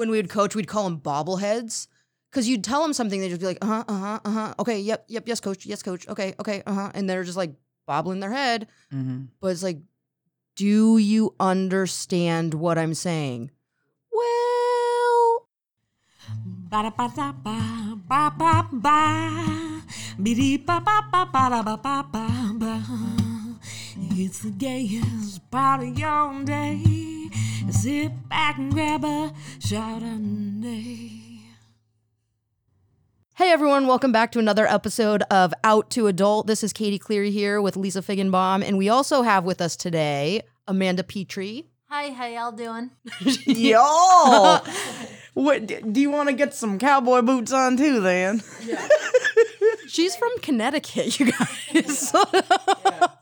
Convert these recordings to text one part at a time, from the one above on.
when we would coach, we'd call them bobbleheads. Cause you'd tell them something, they'd just be like, uh huh, uh huh, uh huh. Okay, yep, yep, yes, coach, yes, coach. Okay, okay, uh huh. And they're just like bobbling their head. Mm-hmm. But it's like, do you understand what I'm saying? Well, Ba-da-ba-da-ba, ba-ba-ba. It's the gayest part of your day. Sit back and grab a Chardonnay. hey everyone, welcome back to another episode of Out to Adult. This is Katie Cleary here with Lisa Figgenbaum. And we also have with us today Amanda Petrie. Hi, how y'all doing? Yo, what do you want to get some cowboy boots on too? Then, She's from Connecticut, you guys.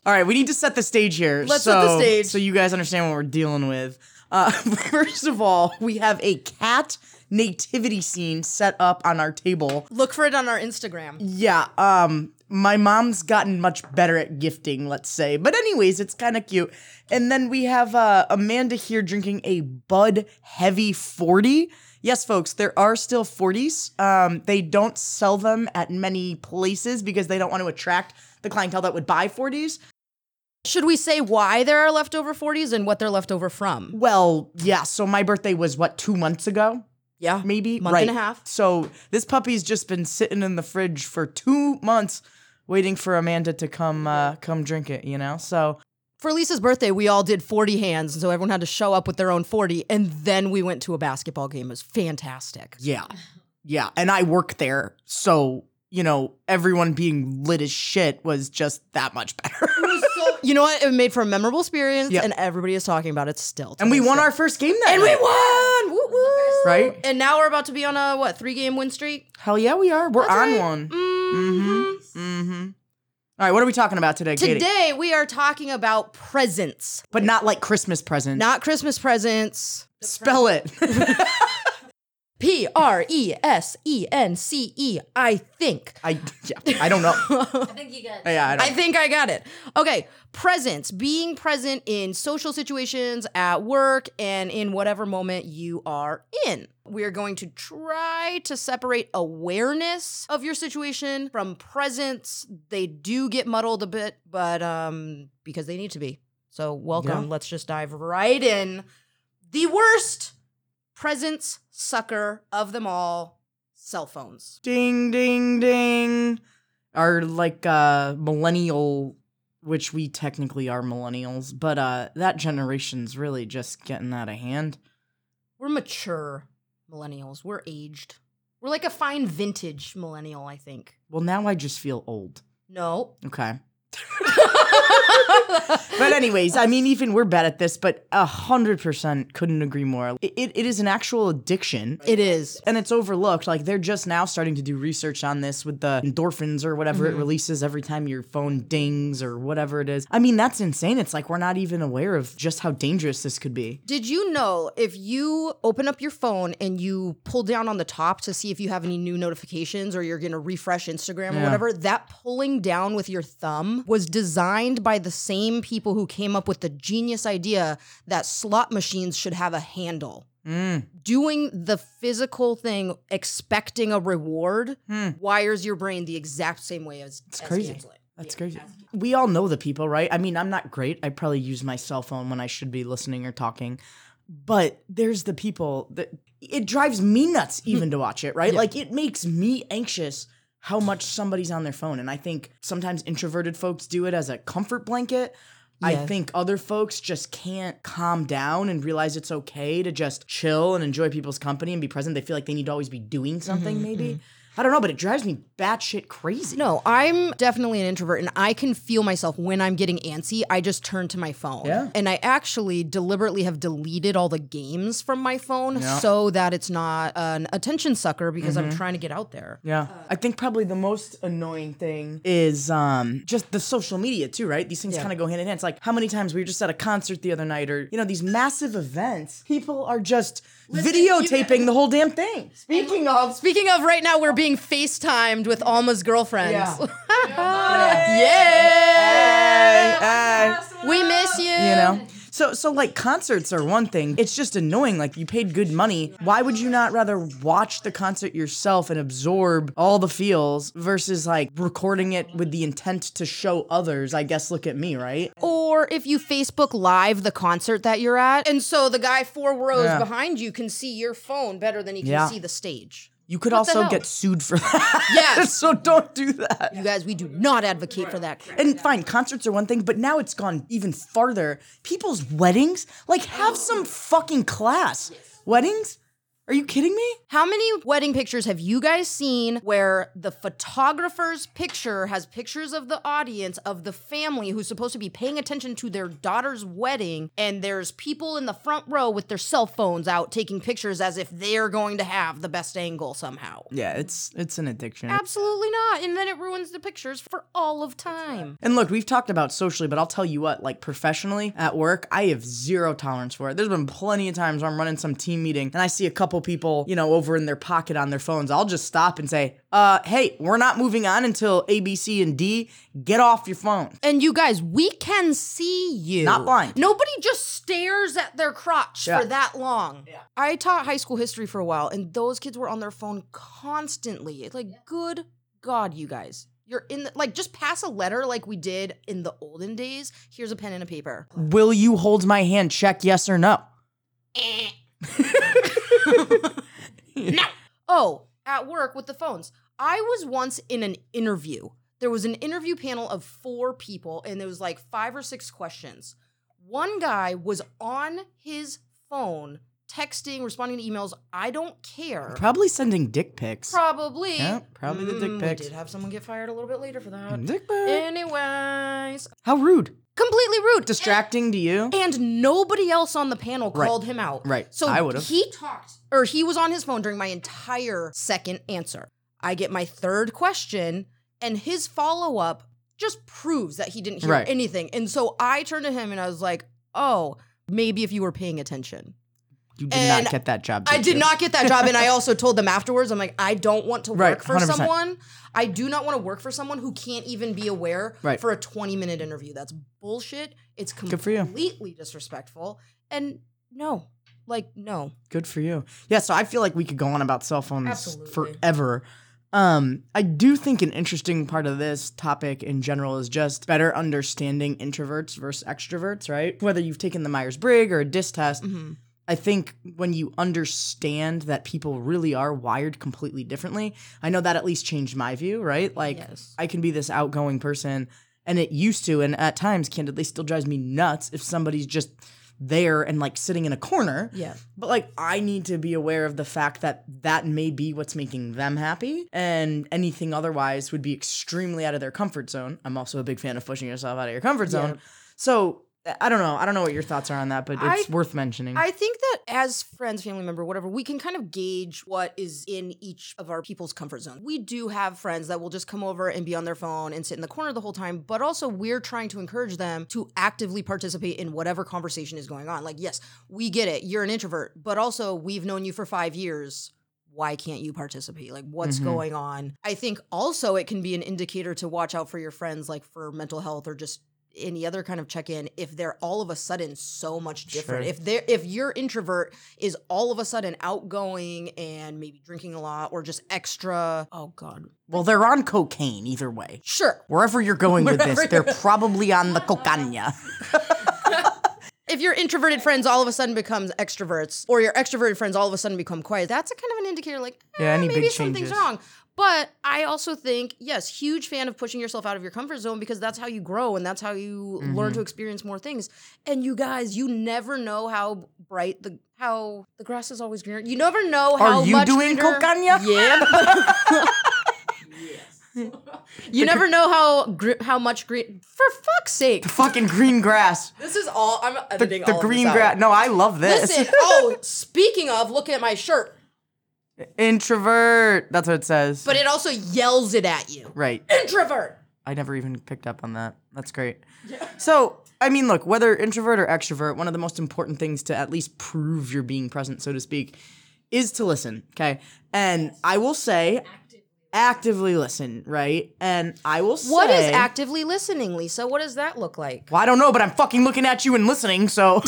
All right, we need to set the stage here. Let's so, set the stage. so you guys understand what we're dealing with. Uh, first of all, we have a cat nativity scene set up on our table. Look for it on our Instagram. Yeah, um, my mom's gotten much better at gifting, let's say. But anyways, it's kind of cute. And then we have uh, Amanda here drinking a Bud Heavy 40. Yes, folks, there are still 40s. Um, they don't sell them at many places because they don't want to attract the clientele that would buy 40s. Should we say why there are leftover 40s and what they're left over from? Well, yeah, so my birthday was what, two months ago? Yeah. maybe Month and a half. So this puppy's just been sitting in the fridge for two months, waiting for Amanda to come uh, come drink it. You know, so For Lisa's birthday, we all did 40 hands, and so everyone had to show up with their own 40, and then we went to a basketball game. It was fantastic. yeah, yeah. And I work there, so you know, everyone being lit as shit was just that much better. You know what? It made for a memorable experience, Yep. and everybody is talking about it still. to and we this won day. our first game that And we night. won! Woo woo! Right? And now we're about to be on a what three game win streak? Hell yeah, we are. We're on right. one. Mm-hmm. Mm-hmm. All right, what are we talking about today, Katie? Today we are talking about presents, But not like Christmas presents. not Christmas presents. Spell it. P R E S E N C E. I think. I yeah, I don't know. I think you got yeah, I don't. I think I got it. Okay, presence, being present in social situations, at work, and in whatever moment you are in. We are going to try to separate awareness of your situation from presence. They do get muddled a bit, but um because they need to be. So, welcome. Yeah. Let's just dive right in. The worst presents sucker of them all, cell phones. ding ding ding are like uh millennial which we technically are millennials but uh that generation's really just getting out of hand We're mature millennials. We're aged. We're like a fine vintage millennial, I think. well now i just feel old No. okay but anyways i mean even we're bad at this but a hundred percent couldn't agree more it, it, it is an actual addiction it is. and it's overlooked. Like they're just now starting to do research on this with the endorphins or whatever it mm-hmm. releases every time your phone dings or whatever it is. I mean, that's insane. It's like we're not even aware of just how dangerous this could be. Did you know if you open up your phone and you pull down on the top to see if you have any new notifications or you're going to refresh Instagram or whatever, that pulling down with your thumb was designed by the same people who came up with the genius idea that slot machines should have a handle. Mm. Doing the physical thing, expecting a reward, Hmm. wires your brain the exact same way as, It's as crazy. gambling. That's crazy. We all know the people, right? I mean, I'm not great. I probably use my cell phone when I should be listening or talking. But there's the people that it drives me nuts even to watch it, right? Like it makes me anxious how much somebody's on their phone. And I think sometimes introverted folks do it as a comfort blanket. I think other folks just can't calm down and realize it's okay to just chill and enjoy people's company and be present. They feel like they need to always be doing something, mm-hmm, maybe. Mm-hmm. I don't know, but it drives me batshit crazy. No, I'm definitely an introvert and I can feel myself when I'm getting antsy. I just turn to my phone. Yeah. And I actually deliberately have deleted all the games from my phone Yeah. Mm-hmm. so that it's not an attention sucker because I'm trying to get out there. Yeah. I think probably the most annoying thing is um just the social media too, right? These things Yeah. kind of go hand in hand. It's like how many times we were just at a concert the other night or you know, these massive events. People are just videotaping the whole damn thing. Speaking of Speaking of right now, we're being FaceTimed with Alma's girlfriends. Yeah. Yay! Hey, hey. We miss you. you know. So so like concerts are one thing. It's just annoying. Like you paid good money. Why would you not rather watch the concert yourself and absorb all the feels versus like recording it with the intent to show others? I guess look at me, right? Or if you Facebook Live the concert that you're at, and so the guy four rows Yeah. behind you can see your phone better than he can Yeah. see the stage. You could What also get sued for that. Yes. so don't do that. You guys, we do not advocate for that. And fine, concerts are one thing, but now it's gone even farther. People's weddings, like have some fucking class. Weddings? Are you kidding me? How many wedding pictures have you guys seen where the photographer's picture has pictures of the audience of the family who's supposed to be paying attention to their daughter's wedding and there's people in the front row with their cell phones out taking pictures as if they're going to have the best angle somehow? Yeah, it's it's an addiction. Absolutely not. And then it ruins the pictures for all of time. And look, we've talked about socially, but I'll tell you what, like professionally at work, I have zero tolerance for it. There's been plenty of times where I'm running some team meeting and I see a couple people, you know, over in their pocket on their phones. I'll just stop and say, uh, hey, we're not moving on until A, B, C, and D. Get off your phone. And you guys, we can see you. Not blind. Nobody just stares at their crotch Yeah. for that long. Yeah. I taught high school history for a while, and those kids were on their phone constantly. It's like, good God, you guys. You're in the, like, just pass a letter like we did in the olden days. Here's a pen and a paper. Will you hold my hand? Check yes or no. Oh, at work with the phones. I was once in an interview. There was an interview panel of four people, and there was like five or six questions. One guy was on his phone, texting, responding to emails. I don't care. Probably sending dick pics. Probably. Yeah, probably the dick Mm, pics. We did have someone get fired a little bit later for that. Dick pic. Anyways, How rude. Completely rude. Distracting to you? And nobody else on the panel Right. called him out. Right. So I would've. he talked, or he was on his phone during my entire second answer. I get my third question, and his follow up just proves that he didn't hear Right. anything. And so I turned to him and I was like, oh, maybe if you were paying attention. You did And not get that job. I did you? not get that job. And I also told them afterwards, I'm like, I don't want to Right, work for 100%. someone. I do not want to work for someone who can't even be aware Right. for a 20 minute interview. That's bullshit. It's Good for you. completely disrespectful. And no, like, no. Good for you. Yeah, so I feel like we could go on about cell phones Absolutely. forever. Um, I do think an interesting part of this topic in general is just better understanding introverts versus extroverts, right? Whether you've taken the Myers Briggs or a DIS test, Mm-hmm. I think when you understand that people really are wired completely differently, I know that at least changed my view, right? Like Yes. I can be this outgoing person and it used to and at times candidly still drives me nuts if somebody's just there and like sitting in a corner. Yeah. But like I need to be aware of the fact that that may be what's making them happy and anything otherwise would be extremely out of their comfort zone. I'm also a big fan of pushing yourself out of your comfort zone. So I don't know. I don't know what your thoughts are on that, but it's I- worth mentioning. I think that as friends, family member, whatever, we can kind of gauge what is in each of our people's comfort zone. We do have friends that will just come over and be on their phone and sit in the corner the whole time, but also we're trying to encourage them to actively participate in whatever conversation is going on. Like, yes, we get it, you're an introvert, but also we've known you for five years. Why can't you participate? Like, what's Mhm. going on? I think also it can be an indicator to watch out for your friends, like for mental health or just any other kind of check in if they're all of a sudden so much different. Sure. If they're if your introvert is all of a sudden outgoing and maybe drinking a lot or just extra oh god. well, they're on cocaine either way. Sure. Wherever you're going with this, they're probably on the cocaine. If your introverted friends all of a sudden becomes extroverts or your extroverted friends all of a sudden become quiet, that's a kind of an indicator like Yeah, eh, any maybe big something's changes. wrong. But I also think, yes, huge fan of pushing yourself out of your comfort zone because that's how you grow and that's how you Mm-hmm. learn to experience more things. And you guys, you never know how bright the how the grass is always greener. You never know how Are you much doing greener- cocaine? Yeah. you never know how gr- how much green. For fuck's sake, the Fucking green grass. this is all I'm The, editing. the all green grass. No, I love this. Listen. oh, speaking of, look at my shirt. Introvert. That's what it says. But it also yells it at you. right. Introvert. I never even picked up on that. That's great. Yeah. So, I mean, look, whether introvert or extrovert, one of the most important things to at least prove you're being present, so to speak, is to listen. Okay. And I will say, actively listen, right? And I will say What is actively listening, Lisa? What does that look like? Well, I don't know, but I'm fucking looking at you and listening, so.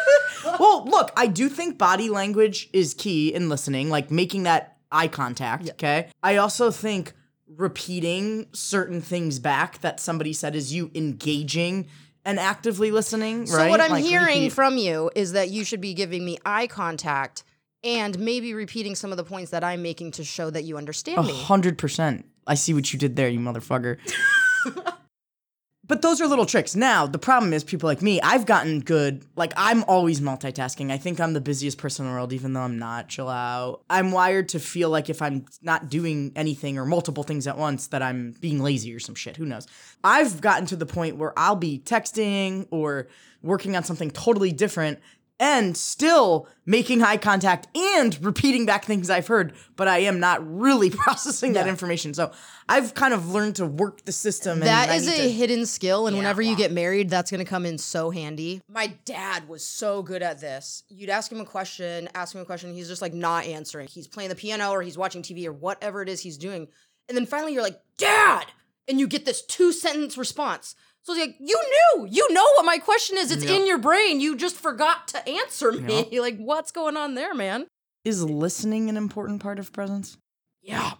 well, look, I do think body language is key in listening, like making that eye contact, okay? I also think repeating certain things back that somebody said is you engaging and actively listening, So right? what I'm Like, hearing repeat- from you is that you should be giving me eye contact and maybe repeating some of the points that I'm making to show that you understand A me. hundred percent. I see what you did there, you motherfucker. but those are little tricks. Now, the problem is people like me, I've gotten good. Like, I'm always multitasking. I think I'm the busiest person in the world, even though I'm not. Chill out. I'm wired to feel like if I'm not doing anything or multiple things at once, that I'm being lazy or some shit. Who knows? I've gotten to the point where I'll be texting or working on something totally different and still making eye contact and repeating back things I've heard, but I am not really processing that information. So I've kind of learned to work the system. And That is a to- hidden skill, and Yeah, whenever you get married, that's gonna come in so handy. My dad was so good at this. You'd ask him a question, ask him a question, he's just like not answering. He's playing the piano or he's watching TV or whatever it is he's doing. And then finally you're like, Dad! And you get this two sentence response. So it's like, you knew, you know what my question is. It's in your brain. You just forgot to answer me. You're like, what's going on there, man? Is listening an important part of presence? Yeah.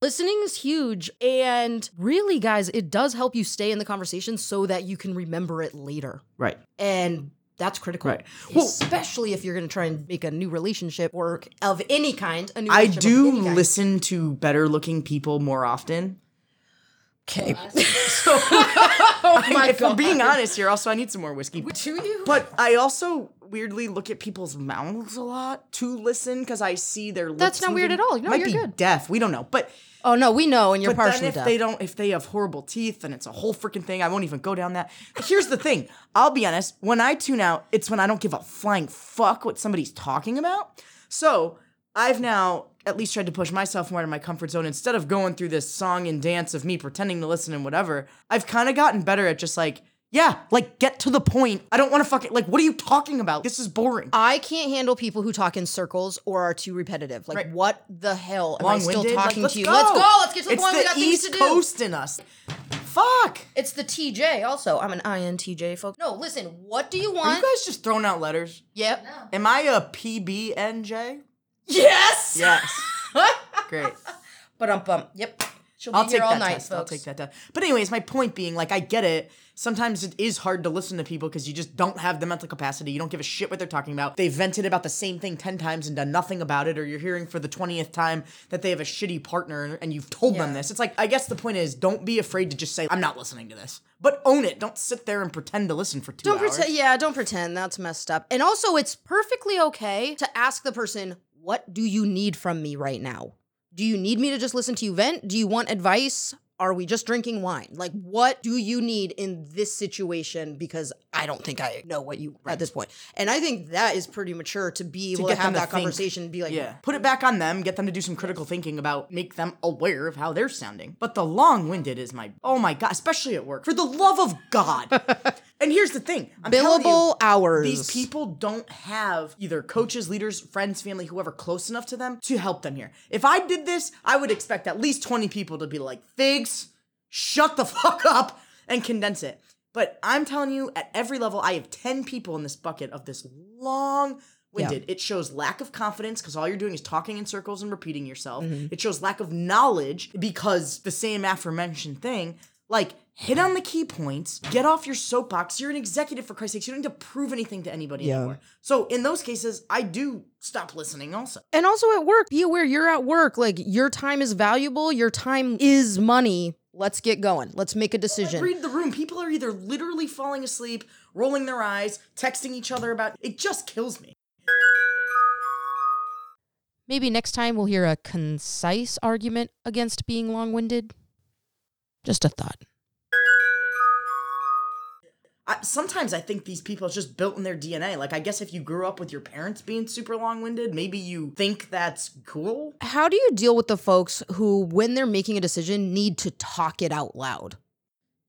Listening is huge. And really, guys, it does help you stay in the conversation so that you can remember it later. Right. And that's critical. Right. Well- Especially if you're going to try and make a new relationship work of any kind. A new I do kind. listen to better looking people more often. Okay. oh my if we're God. being honest here, also I need some more whiskey. Do you? But I also weirdly look at people's mouths a lot to listen because I see their lips. That's not weird at all. No, Might you're be good. deaf. We don't know. But oh, no, we know, and you're but partially then if deaf. they don't, if they have horrible teeth, then it's a whole freaking thing. I won't even go down that. Here's the thing. I'll be honest. When I tune out, it's when I don't give a flying fuck what somebody's talking about. So I've now at least tried to push myself more out of my comfort zone instead of going through this song and dance of me pretending to listen and whatever. I've kind of gotten better at just like. Yeah, like get to the point. I don't want to fucking like. What are you talking about? This is boring. I can't handle people who talk in circles or are too repetitive. Like, Right. what the hell am I still Long-winded? Like, talking let's to you? go. Let's go. Let's get to the it's point. the we got things to do. Coast in us. Fuck. It's the TJ also. I'm an INTJ, folks. No, listen, what do you Are want? you guys just throwing out letters? yep. Am I a PBNJ? Yes! Yes. Great. But um bum. Yep. She'll be I'll here take all that night, test. folks. I'll take that test. But anyways, my point being, like, I get it. Sometimes it is hard to listen to people because you just don't have the mental capacity. You don't give a shit what they're talking about. They vented about the same thing 10 times and done nothing about it, or you're hearing for the 20th time that they have a shitty partner and you've told them this. It's like, I guess the point is, don't be afraid to just say, I'm not listening to this. But own it. Don't sit there and pretend to listen for 2 Don't hours. pretend. Yeah, don't pretend. That's messed up. And also, it's perfectly okay to ask the person, "What do you need from me right now? Do you need me to just listen to you vent? Do you want advice? Are we just drinking wine? Like, what do you need in this situation? Because I don't think I know what you at this point. And I think that is pretty mature to be able to, get have to that think. conversation. And be like, Yeah. Put it back on them, get them to do some critical thinking about, make them aware of how they're sounding. But the long winded is my, oh my God, especially at work. For the love of God. and here's the thing I'm telling you, billable hours. These people don't have either coaches, leaders, friends, family, whoever close enough to them to help them here. If I did this, I would expect at least 20 people to be like, Figs, shut the fuck up and condense it. But I'm telling you, at every level, I have 10 people in this bucket of this long winded. It shows lack of confidence because all you're doing is talking in circles and repeating yourself. Mm-hmm. It shows lack of knowledge because the same aforementioned thing, like, hit on the key points, get off your soapbox. You're an executive, for Christ's sake. You don't need to prove anything to anybody Yeah. anymore. So, in those cases, I do stop listening also. And also at work, be aware you're at work. Like your time is valuable. Your time is money. Let's get going. Let's make a decision. Read the room. People are either literally falling asleep, rolling their eyes, texting each other about it. Just kills me. Maybe next time we'll hear a concise argument against being long winded. Just a thought. I, sometimes I think these people it's just built in their DNA. Like I guess if you grew up with your parents being super long-winded, maybe you think that's cool. How do you deal with the folks who, when they're making a decision, need to talk it out loud?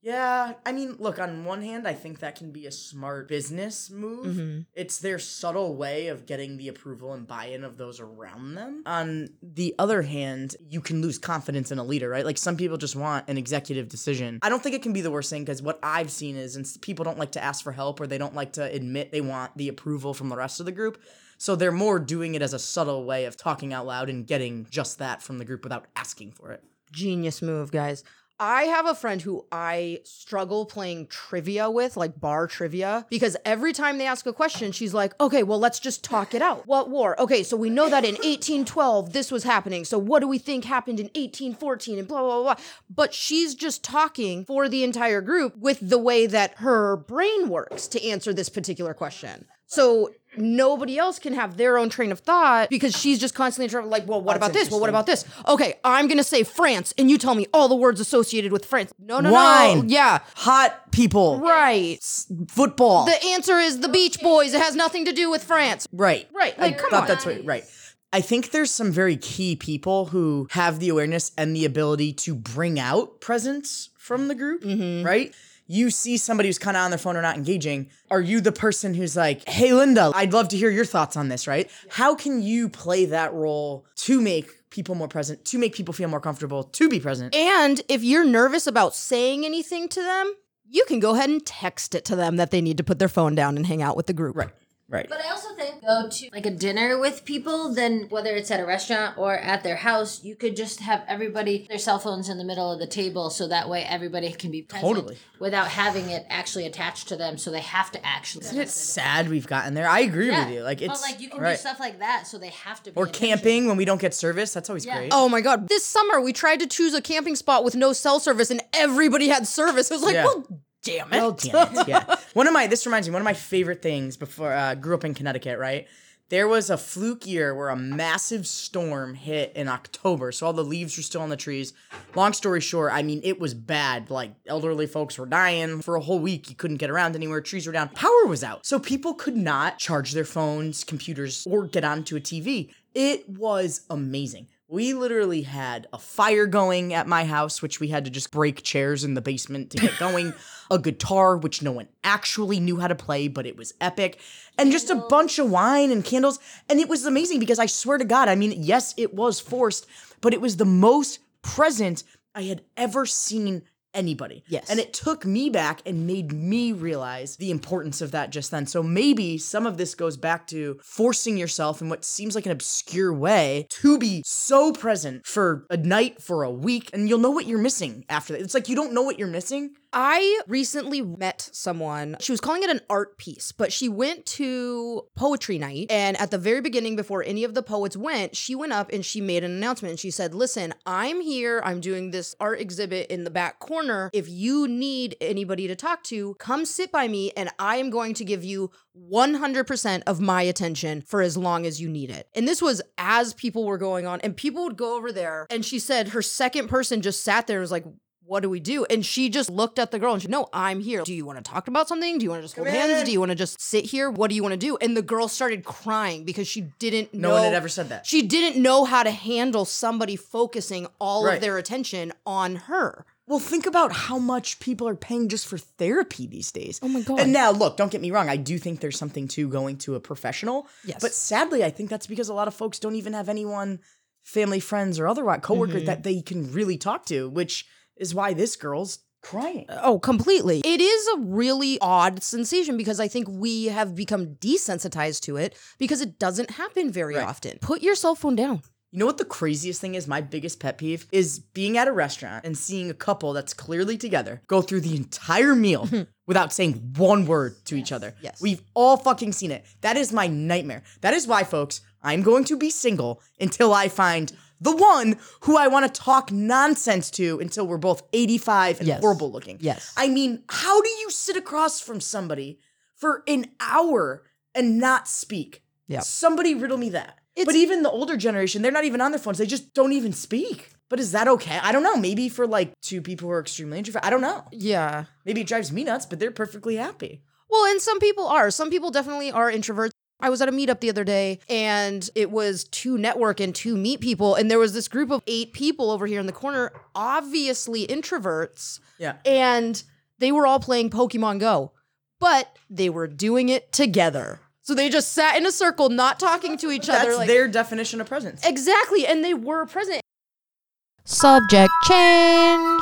Yeah, I mean, look, on one hand, I think that can be a smart business move. Mm-hmm. It's their subtle way of getting the approval and buy in of those around them. On the other hand, you can lose confidence in a leader, right? Like some people just want an executive decision. I don't think it can be the worst thing because what I've seen is ins- people don't like to ask for help or they don't like to admit they want the approval from the rest of the group. So they're more doing it as a subtle way of talking out loud and getting just that from the group without asking for it. Genius move, guys. I have a friend who I struggle playing trivia with, like bar trivia, because every time they ask a question, she's like, okay, well, let's just talk it out. What war? Okay, so we know that in 1812 this was happening. So what do we think happened in 1814 and blah, blah, blah. But she's just talking for the entire group with the way that her brain works to answer this particular question. So nobody else can have their own train of thought because she's just constantly trying like, well, what That's about this? Well, what about this? Okay, I'm gonna say France, and you tell me all the words associated with France. No, no, no. Wine. Yeah, Hot people, right. football. The answer is the Beach Boys. It has nothing to do with France. Right. Right, like, I come thought on. that's right. Right. I think there's some very key people who have the awareness and the ability to bring out presence from the group, Mm-hmm. right? You see somebody who's kind of on their phone or not engaging. Are you the person who's like, hey, Linda, I'd love to hear your thoughts on this, right? How can you play that role to make people more present, to make people feel more comfortable, to be present? And if you're nervous about saying anything to them, you can go ahead and text it to them that they need to put their phone down and hang out with the group. Right. Right. But I also think go to like a dinner with people, then whether it's at a restaurant or at their house, you could just have everybody their cell phones in the middle of the table, so that way everybody can be present Totally. without having it actually attached to them. So they have to actually. Isn't it sad we've gotten there? I agree Yeah. with you. Like it's but like you can right. do stuff like that, so they have to. Pay or camping when we don't get service. That's always Yeah. great. Oh my god! This summer we tried to choose a camping spot with no cell service, and everybody had service. It was like, Yeah. well, damn it. Well, damn it. Yeah. One of my this reminds me one of my favorite things before uh, grew up in Connecticut. Right. There was a fluke year where a massive storm hit in October, so all the leaves were still on the trees. Long story short, I mean it was bad. Like elderly folks were dying for a whole week. You couldn't get around anywhere. Trees were down. Power was out, so people could not charge their phones, computers, or get onto a TV. It was amazing. We literally had a fire going at my house, which we had to just break chairs in the basement to get going, a guitar, which no one actually knew how to play, but it was epic, and just a bunch of wine and candles. And it was amazing because I swear to God, I mean, yes, it was forced, but it was the most present I had ever seen anybody. Yes. And it took me back and made me realize the importance of that just then. So maybe some of this goes back to forcing yourself in what seems like an obscure way to be so present for a night, for a week, and you'll know what you're missing after that. It's like you don't know what you're missing. I recently met someone. She was calling it an art piece, but she went to poetry night. And at the very beginning, before any of the poets went, she went up and she made an announcement. And she said, Listen, I'm here. I'm doing this art exhibit in the back corner. If you need anybody to talk to, come sit by me and I am going to give you 100% of my attention for as long as you need it. And this was as people were going on, and people would go over there. And she said her second person just sat there and was like, what do we do? And she just looked at the girl and she, no, I'm here. Do you want to talk about something? Do you want to just hold Come hands? in. Do you want to just sit here? What do you want to do? And the girl started crying because she didn't No know. one had ever said that. She didn't know how to handle somebody focusing all Right. of their attention on her. Well, think about how much people are paying just for therapy these days. Oh my God. And now, look, don't get me wrong. I do think there's something to going to a professional. Yes. But sadly, I think that's because a lot of folks don't even have anyone, family, friends, or otherwise, coworkers Mm-hmm. that they can really talk to, which is why this girl's crying. Oh, completely. It is a really odd sensation because I think we have become desensitized to it because it doesn't happen very Right. often. Put your cell phone down. You know what the craziest thing is? My biggest pet peeve is being at a restaurant and seeing a couple that's clearly together go through the entire meal without saying one word to each other. Yes. We've all fucking seen it. That is my nightmare. That is why, folks, I'm going to be single until I find the one who I want to talk nonsense to until we're both 85 and Yes. horrible looking. Yes. I mean, how do you sit across from somebody for an hour and not speak? Yeah. Somebody riddle me that. It's- but even the older generation, they're not even on their phones. They just don't even speak. But is that okay? I don't know. Maybe for like two people who are extremely introverted. I don't know. Yeah. Maybe it drives me nuts, but they're perfectly happy. Well, and some people are. Some people definitely are introverts. I was at a meetup the other day and it was to network and to meet people. And there was this group of eight people over here in the corner, obviously introverts. Yeah. And they were all playing Pokemon Go, but they were doing it together. So they just sat in a circle, not talking to each other. That's Like, their definition of presence. exactly, and they were present. Subject change.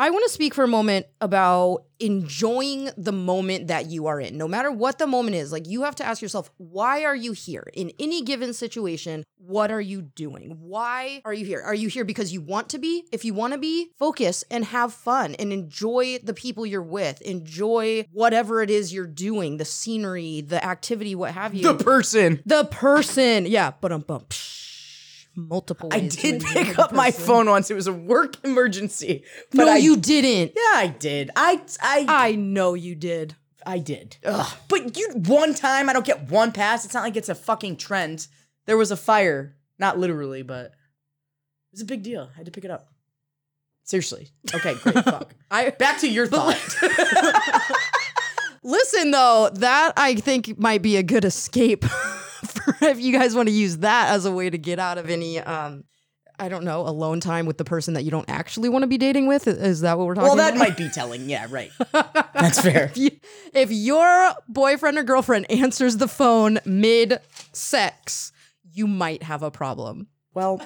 I want to speak for a moment about enjoying the moment that you are in. No matter what the moment is, like you have to ask yourself, why are you here? In any given situation, what are you doing? Why are you here? Are you here because you want to be? If you want to be, focus and have fun and enjoy the people you're with. Enjoy whatever it is you're doing, the scenery, the activity, what have you. The person. The person. Yeah, but um bum. Multiple I did pick up my phone once. It was a work emergency. But No, I, you didn't. Yeah, I did. I I I know you did. I did. Ugh. But you one time I don't get one pass. It's not like it's a fucking trend. There was a fire, not literally, but it was a big deal. I had to pick it up. Seriously. Okay, great. fuck. I Back to your thought. listen though. That I think might be a good escape for if you guys want to use that as a way to get out of any. um I don't know, alone time with the person that you don't actually want to be dating with. Is that what we're talking about? well, that about? might be telling. Yeah, right. That's fair. if, you- if your boyfriend or girlfriend answers the phone mid sex, you might have a problem. Well,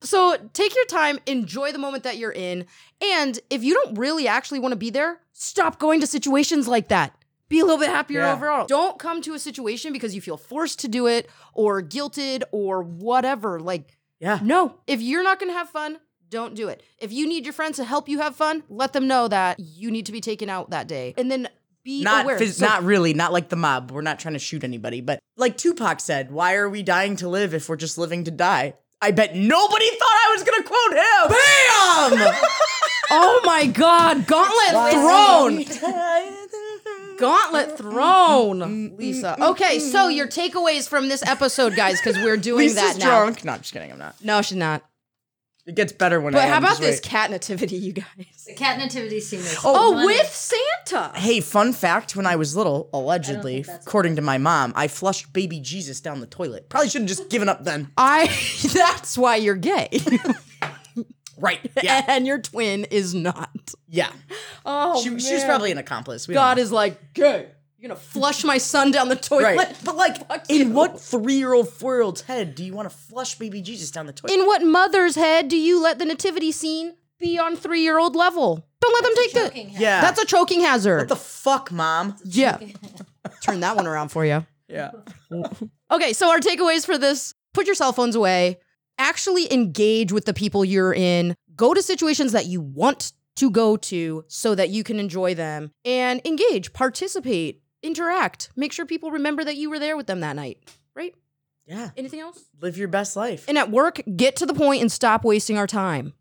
So take your time, enjoy the moment that you're in. And if you don't really actually want to be there, stop going to situations like that. Be a little bit happier Yeah. overall. Don't come to a situation because you feel forced to do it or guilted or whatever. Like, yeah. no, if you're not going to have fun, don't do it. If you need your friends to help you have fun, let them know that you need to be taken out that day. And then be Not aware. phys- So- not really, not like the mob. We're not trying to shoot anybody, but like Tupac said, why are we dying to live if we're just living to die? I bet nobody thought I was gonna quote him. Bam! oh my God, gauntlet thrown. Gauntlet mm-hmm. thrown, mm-hmm. Mm-hmm. Lisa. Okay, so your takeaways from this episode, guys, because we're doing Lisa's that now. drunk. No, I'm just kidding. I'm not. No, she's not. It gets better when I But am. how about Just this wait. cat nativity, you guys? The cat nativity scene is Oh, funny. with Santa. Hey, fun fact: When I was little, allegedly, according to my mom, I flushed baby Jesus down the toilet. Probably should have just given up then. I. That's why you're gay, Right? Yeah. and your twin is not. yeah. Oh, She, man. she's probably an accomplice. We don't God know. is like gay. You're gonna flush my son down the toilet. right. But like, Fuck in you. what three-year-old, four-year-old's head do you want to flush baby Jesus down the toilet? In what mother's head do you let the nativity scene be on three year old level? Don't let them take the. Hazard. yeah. That's a choking hazard. what the fuck, mom? yeah. Turn that one around for you. Yeah. Okay, so our takeaways for this put your cell phones away, actually engage with the people you're in, go to situations that you want to go to so that you can enjoy them, and engage, participate, interact. Make sure people remember that you were there with them that night, right? Yeah. Anything else? Live your best life. And at work, get to the point and stop wasting our time.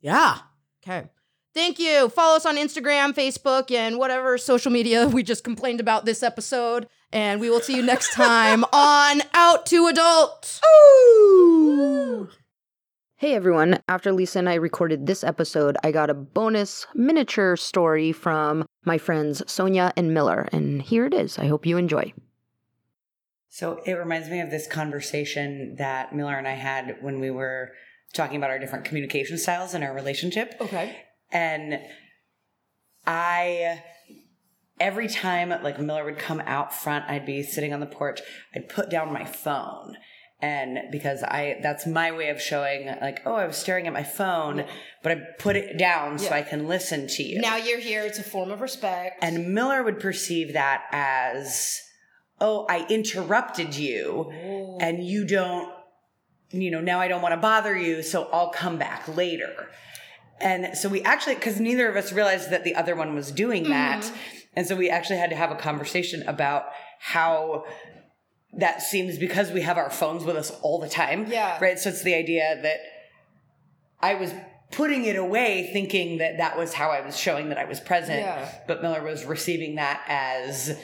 yeah. Okay. Thank you. Follow us on Instagram, Facebook, and whatever social media we just complained about this episode. And we will see you next time on Out to Adult. Hey everyone, after Lisa and I recorded this episode, I got a bonus miniature story from my friends Sonia and Miller, and here it is. I hope you enjoy. So it reminds me of this conversation that Miller and I had when we were talking about our different communication styles in our relationship. Okay. And I, every time like Miller would come out front, I'd be sitting on the porch, I'd put down my phone. And because I, that's my way of showing, like, oh, I was staring at my phone, but I put it down so I can listen to you. Now you're here. It's a form of respect. And Miller would perceive that as, oh, I interrupted you oh. and you don't, you know, now I don't want to bother you, so I'll come back later. And so we actually, because neither of us realized that the other one was doing that. Mm-hmm. And so we actually had to have a conversation about how that seems because we have our phones with us all the time. Yeah. Right. So it's the idea that I was putting it away thinking that that was how I was showing that I was present. Yeah. But Miller was receiving that as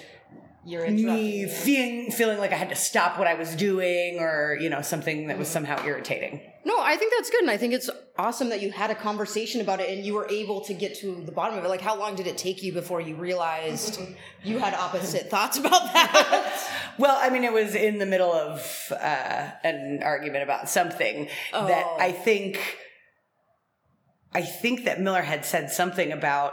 you're me feeling feeling like I had to stop what I was doing or, you know, something that was mm-hmm. somehow irritating. No, I think that's good. And I think it's awesome that you had a conversation about it and you were able to get to the bottom of it. Like, how long did it take you before you realized you had opposite thoughts about that? Well, I mean, it was in the middle of uh, an argument about something that Oh. I think I think that Miller had said something about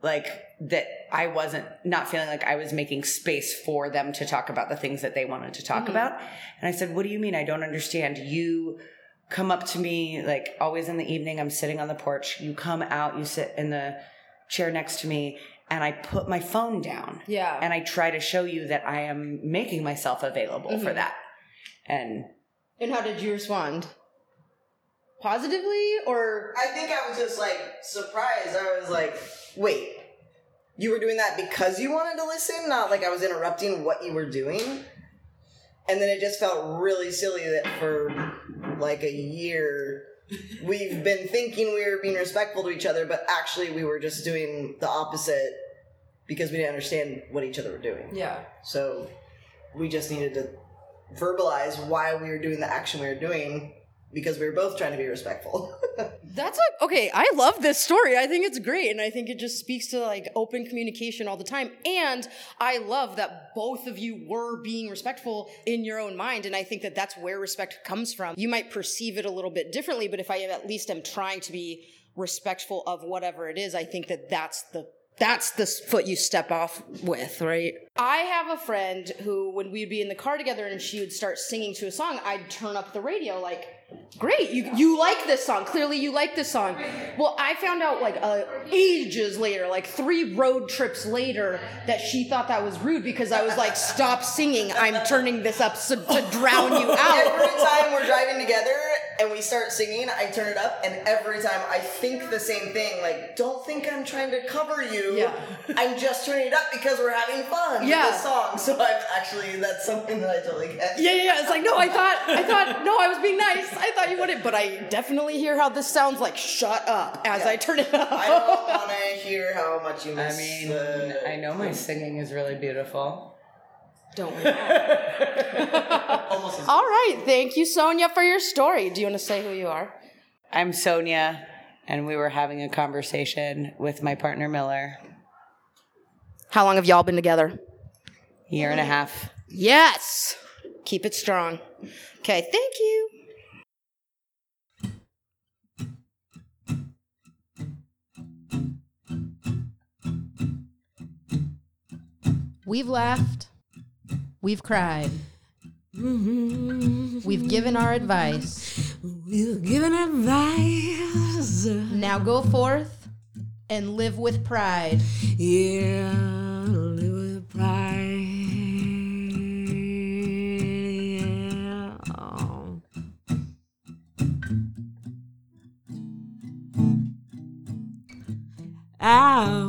like that I wasn't not feeling like I was making space for them to talk about the things that they wanted to talk about. And I said, "What do you mean? I don't understand. You come up to me like always in the evening. I'm sitting on the porch. You come out. You sit in the chair next to me." And I put my phone down. Yeah. And I try to show you that I am making myself available for mm-hmm. that. And And how did you respond? Positively or I think I was just like surprised. I was like, wait, you were doing that because you wanted to listen, not like I was interrupting what you were doing. And then it just felt really silly that for like a year we've been thinking we were being respectful to each other, but actually we were just doing the opposite because we didn't understand what each other were doing. Yeah. So we just needed to verbalize why we were doing the action we were doing because we were both trying to be respectful. That's okay, I love this story. I think it's great and I think it just speaks to like open communication all the time. And I love that both of you were being respectful in your own mind and I think that that's where respect comes from. You might perceive it a little bit differently, but if I at least am trying to be respectful of whatever it is, I think that that's the that's the foot you step off with, right? I have a friend who, when we'd be in the car together and she would start singing to a song, I'd turn up the radio like, great, you, you like this song. Clearly you like this song. Well, I found out like uh, ages later, like three road trips later, that she thought that was rude because I was like, stop singing. I'm turning this up so, to drown you out. every time we're driving together and we start singing, I turn it up, and every time I think the same thing. Like, don't think I'm trying to cover you. Yeah. I'm just turning it up because we're having fun Yeah. with the song. So I'm actually that's something that I totally get. Yeah, yeah, yeah. It's like, no, I thought, I thought, no, I was being nice. I thought you wouldn't, but I definitely hear how this sounds like shut up as I turn it up. I don't want to hear how much you Miss I mean, the- I know my singing is really beautiful. Don't. We? All right. Thank you, Sonia, for your story. Do you want to say who you are? I'm Sonia, and we were having a conversation with my partner Miller. How long have y'all been together? Year and a half. Yes. Keep it strong. Okay. Thank you. We've laughed. We've cried. We've given our advice. We've given advice. Now go forth and live with pride. Yeah, live with pride. Yeah. Out to